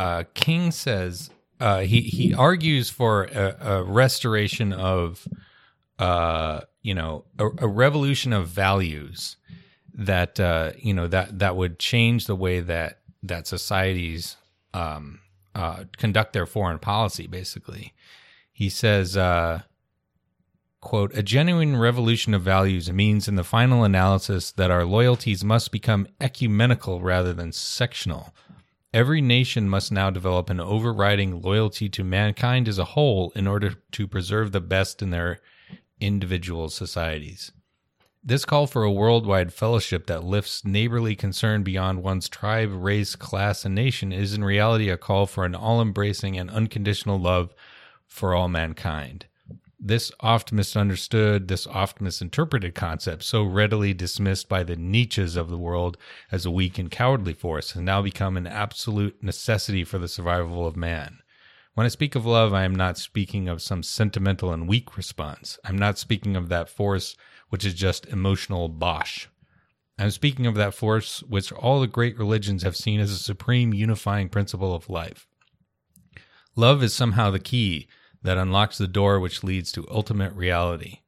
uh, King says uh, he he argues for a, a restoration of uh, you know a, a revolution of values that uh, you know that that would change the way that that societies um, uh, conduct their foreign policy. Basically, he says. Uh, quote, a genuine revolution of values means in the final analysis that our loyalties must become ecumenical rather than sectional. Every nation must now develop an overriding loyalty to mankind as a whole in order to preserve the best in their individual societies. This call for a worldwide fellowship that lifts neighborly concern beyond one's tribe, race, class, and nation is in reality a call for an all embracing and unconditional love for all mankind. This oft misunderstood, this oft misinterpreted concept, so readily dismissed by the Nietzsches of the world as a weak and cowardly force, has now become an absolute necessity for the survival of man. When I speak of love, I am not speaking of some sentimental and weak response. I'm not speaking of that force which is just emotional bosh. I'm speaking of that force which all the great religions have seen as a supreme unifying principle of life. Love is somehow the key that unlocks the door which leads to ultimate reality.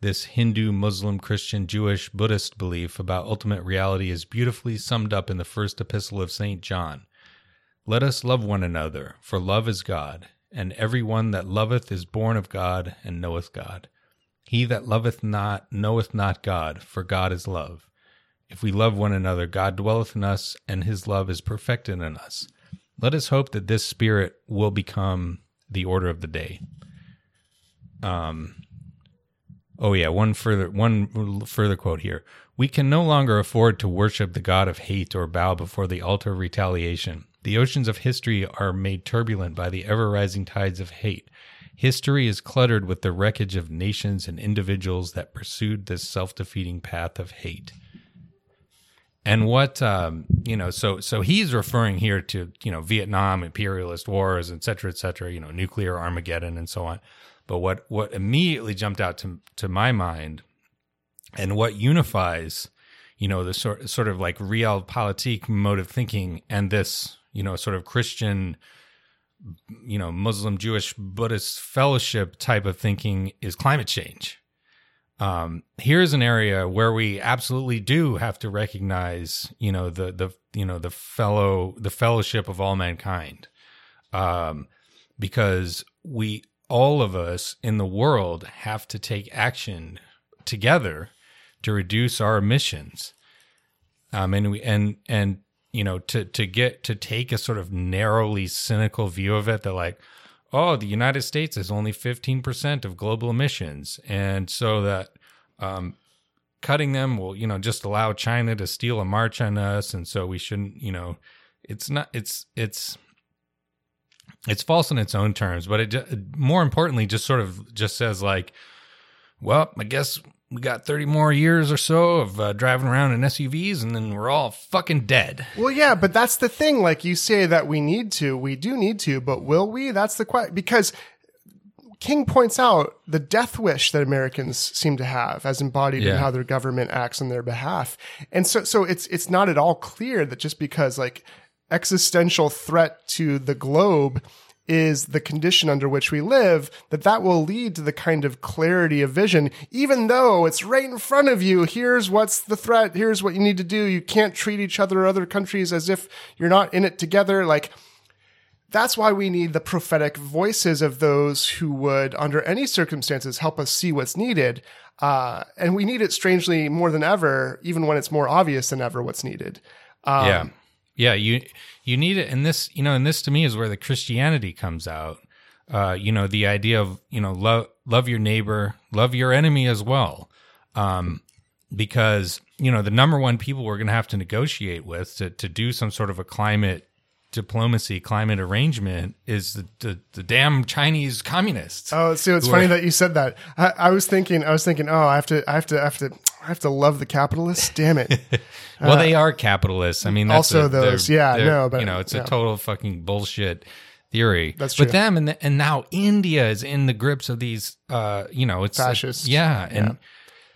This Hindu, Muslim, Christian, Jewish, Buddhist belief about ultimate reality is beautifully summed up in the first epistle of St. John. Let us love one another, for love is God, and every one that loveth is born of God and knoweth God. He that loveth not knoweth not God, for God is love. If we love one another, God dwelleth in us, and his love is perfected in us. Let us hope that this spirit will become the order of the day. Um, oh yeah, one further one further quote here. We can no longer afford to worship the god of hate or bow before the altar of retaliation. The oceans of history are made turbulent by the ever rising tides of hate. History is cluttered with the wreckage of nations and individuals that pursued this self defeating path of hate. And what um, you know, so so he's referring here to you know Vietnam, imperialist wars, et cetera, et cetera. You know, nuclear Armageddon and so on. But what what immediately jumped out to to my mind, and what unifies, you know, the sort sort of like realpolitik mode of thinking and this you know sort of Christian, you know, Muslim, Jewish, Buddhist fellowship type of thinking is climate change um, here's an area where we absolutely do have to recognize, you know, the the you know the fellow the fellowship of all mankind, um, because we all of us in the world have to take action together to reduce our emissions. Um, and we and and you know to to get to take a sort of narrowly cynical view of it that like oh, the United States is only 15% of global emissions. And so that um, cutting them will, you know, just allow China to steal a march on us. And so we shouldn't, you know, it's not, it's, it's, it's false in its own terms, but it more importantly just sort of just says like, well, I guess we got 30 more years or so of uh, driving around in SUVs and then we're all fucking dead. Well, yeah, but that's the thing. Like you say that we need to, we do need to, but will we? That's the question. Because King points out the death wish that Americans seem to have as embodied yeah. in how their government acts on their behalf. And so, so it's, it's not at all clear that just because like existential threat to the globe is the condition under which we live, that that will lead to the kind of clarity of vision, even though it's right in front of you. Here's what's the threat. Here's what you need to do. You can't treat each other or other countries as if you're not in it together. Like, that's why we need the prophetic voices of those who would, under any circumstances, help us see what's needed. Uh, and we need it strangely more than ever, even when it's more obvious than ever what's needed. Um, yeah yeah, you you need it, and this you know, and this to me is where the Christianity comes out. Uh, you know, the idea of you know love love your neighbor, love your enemy as well, um, because you know the number one people we're going to have to negotiate with to to do some sort of a climate diplomacy climate arrangement is the, the, the damn Chinese communists. Oh, see it's funny are, that you said that. I, I, was thinking, I was thinking, oh, I have to, I have to, I have to, I have to love the capitalists. Damn it. well, uh, they are capitalists. I mean, also a, those, yeah, no, but you know, it's yeah. a total fucking bullshit theory. That's true. But them and the, and now India is in the grips of these, uh, you know, it's fascists. yeah, and yeah.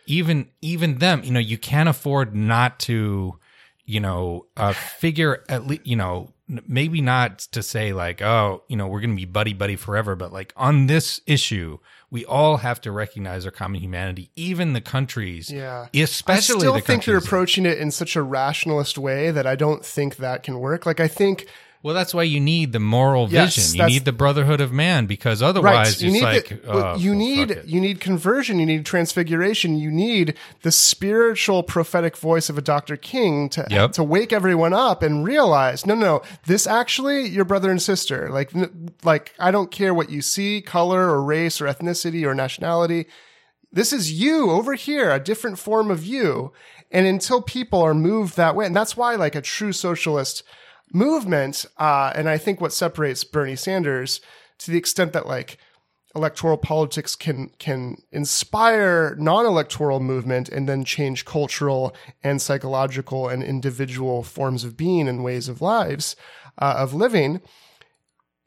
even even them, you know, you can't afford not to, you know, uh, figure at least, you know maybe not to say like, oh, you know, we're going to be buddy buddy forever, but like on this issue, we all have to recognize our common humanity, even the countries. Yeah. Especially I still the think you're approaching it in such a rationalist way that I don't think that can work. Like I think Well, that's why you need the moral Yes, vision. You need the brotherhood of man because otherwise you it's need like the, oh, you well, need you need conversion, you need transfiguration, you need the spiritual prophetic voice of a Dr. King to Yep. to wake everyone up and realize, no, no, this actually your brother and sister. Like n- like I don't care what you see, color or race or ethnicity or nationality. This is you over here, a different form of you. And until people are moved that way, and that's why like a true socialist movement, uh, and I think what separates Bernie Sanders to the extent that like electoral politics can can inspire non-electoral movement and then change cultural and psychological and individual forms of being and ways of lives uh, of living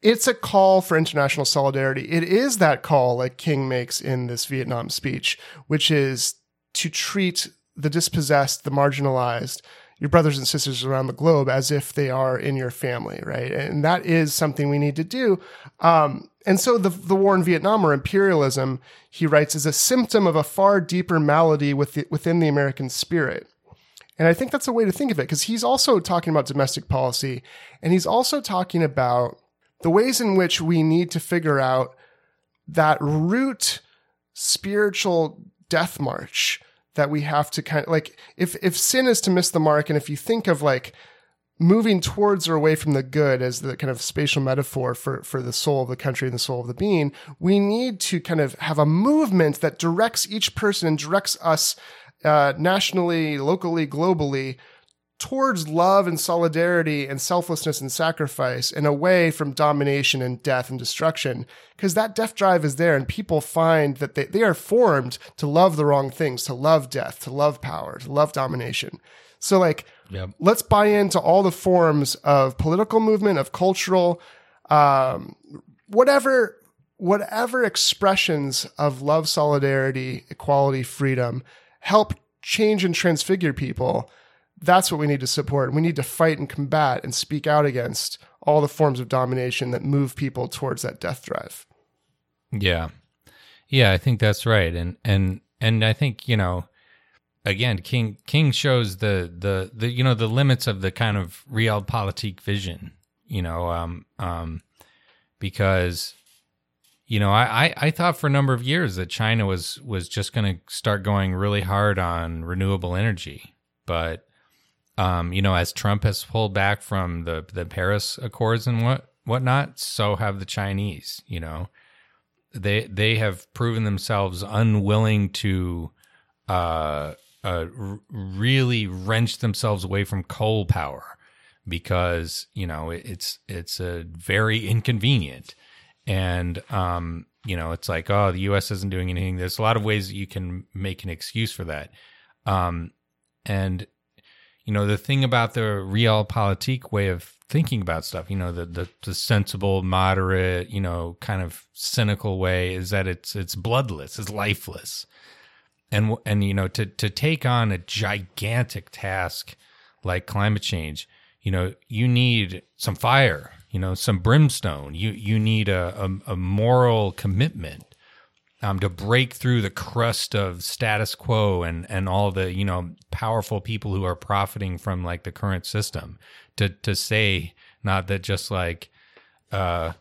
it's a call for international solidarity. It is that call like king makes in this vietnam speech which is to treat the dispossessed the marginalized your brothers and sisters around the globe as if they are in your family, right? And that is something we need to do. Um, and so the, the war in Vietnam or imperialism, he writes, is a symptom of a far deeper malady with the, within the American spirit. And I think that's a way to think of it because he's also talking about domestic policy and he's also talking about the ways in which we need to figure out that root spiritual death march that we have to kind of like if if sin is to miss the mark and if you think of like moving towards or away from the good as the kind of spatial metaphor for for the soul of the country and the soul of the being we need to kind of have a movement that directs each person and directs us uh, nationally locally globally towards love and solidarity and selflessness and sacrifice and away from domination and death and destruction. Because that death drive is there and people find that they, they are formed to love the wrong things, to love death, to love power, to love domination. So like, Yep. let's buy into all the forms of political movement, of cultural, um, whatever, whatever expressions of love, solidarity, equality, freedom help change and transfigure people that's what we need to support. We need to fight and combat and speak out against all the forms of domination that move people towards that death drive. Yeah. Yeah, I think that's right. And and and I think, you know, again, King King shows the the the you know, the limits of the kind of realpolitik vision, you know, um um because you know, I, I, I thought for a number of years that China was was just going to start going really hard on renewable energy, but um, you know, as Trump has pulled back from the the Paris Accords and what whatnot, so have the Chinese. You know, they they have proven themselves unwilling to uh, uh, really wrench themselves away from coal power because you know it, it's it's a very inconvenient and um, you know it's like oh the U.S. isn't doing anything. There's a lot of ways that you can make an excuse for that, um, and you know the thing about the real realpolitik way of thinking about stuff you know the, the the sensible moderate you know kind of cynical way is that it's it's bloodless it's lifeless. And and you know to to take on a gigantic task like climate change you know you need some fire you know some brimstone. You you need a a, a moral commitment um, to break through the crust of status quo and and all the you know powerful people who are profiting from like the current system to to say not that just like uh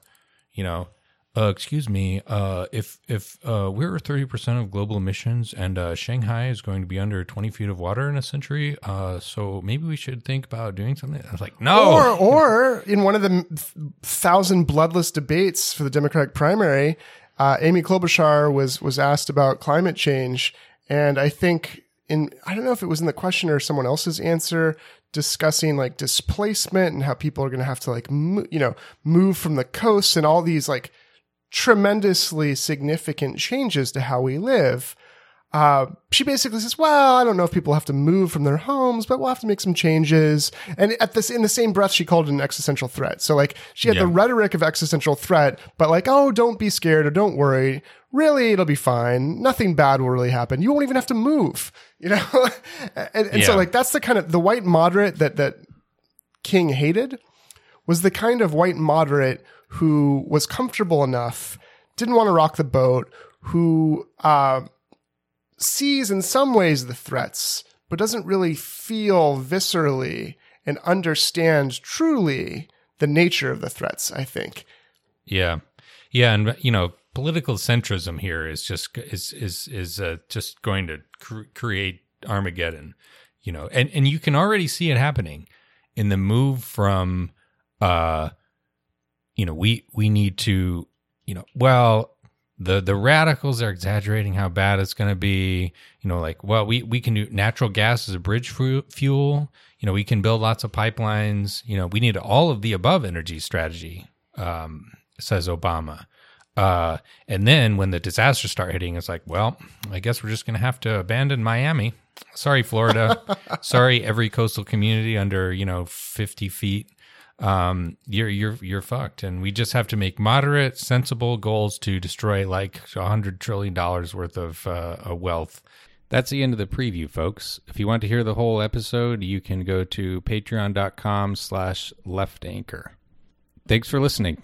you know uh, excuse me uh if if uh we're 30% of global emissions and uh shanghai is going to be under 20 feet of water in a century uh so maybe we should think about doing something. I was like no! Or, or in one of the thousand bloodless debates for the Democratic primary, uh, Amy Klobuchar was was asked about climate change, and I think in I don't know if it was in the question or someone else's answer discussing like displacement and how people are going to have to like mo- you know move from the coast and all these like tremendously significant changes to how we live. Uh, she basically says, "Well, I don't know if people have to move from their homes, but we'll have to make some changes." And at this, in the same breath, she called it an existential threat. So, like, she had Yeah. the rhetoric of existential threat, but like, "Oh, don't be scared or don't worry. Really, it'll be fine. Nothing bad will really happen. You won't even have to move." You know, and, and so like that's the kind of the white moderate that that King hated was the kind of white moderate who was comfortable enough, didn't want to rock the boat, who uh, sees in some ways the threats, but doesn't really feel viscerally and understand truly the nature of the threats, I think. Yeah. Yeah. And, you know, political centrism here is just, is, is, is uh, just going to cr- create Armageddon, you know, and, and you can already see it happening in the move from, uh, you know, we, we need to, you know, well, the the radicals are exaggerating how bad it's going to be. You know, like well, we we can do natural gas as a bridge fuel. You know, we can build lots of pipelines. You know, we need all of the above energy strategy, um, says Obama. Uh, and then when the disasters start hitting, it's like, well, I guess we're just going to have to abandon Miami. Sorry, Florida. Sorry, every coastal community under you know fifty feet um, you're you're you're fucked. And we just have to make moderate, sensible goals to destroy like a hundred trillion dollars worth of uh, wealth. That's the end of the preview, folks. If you want to hear the whole episode, you can go to patreon.com slash left anchor. Thanks for listening.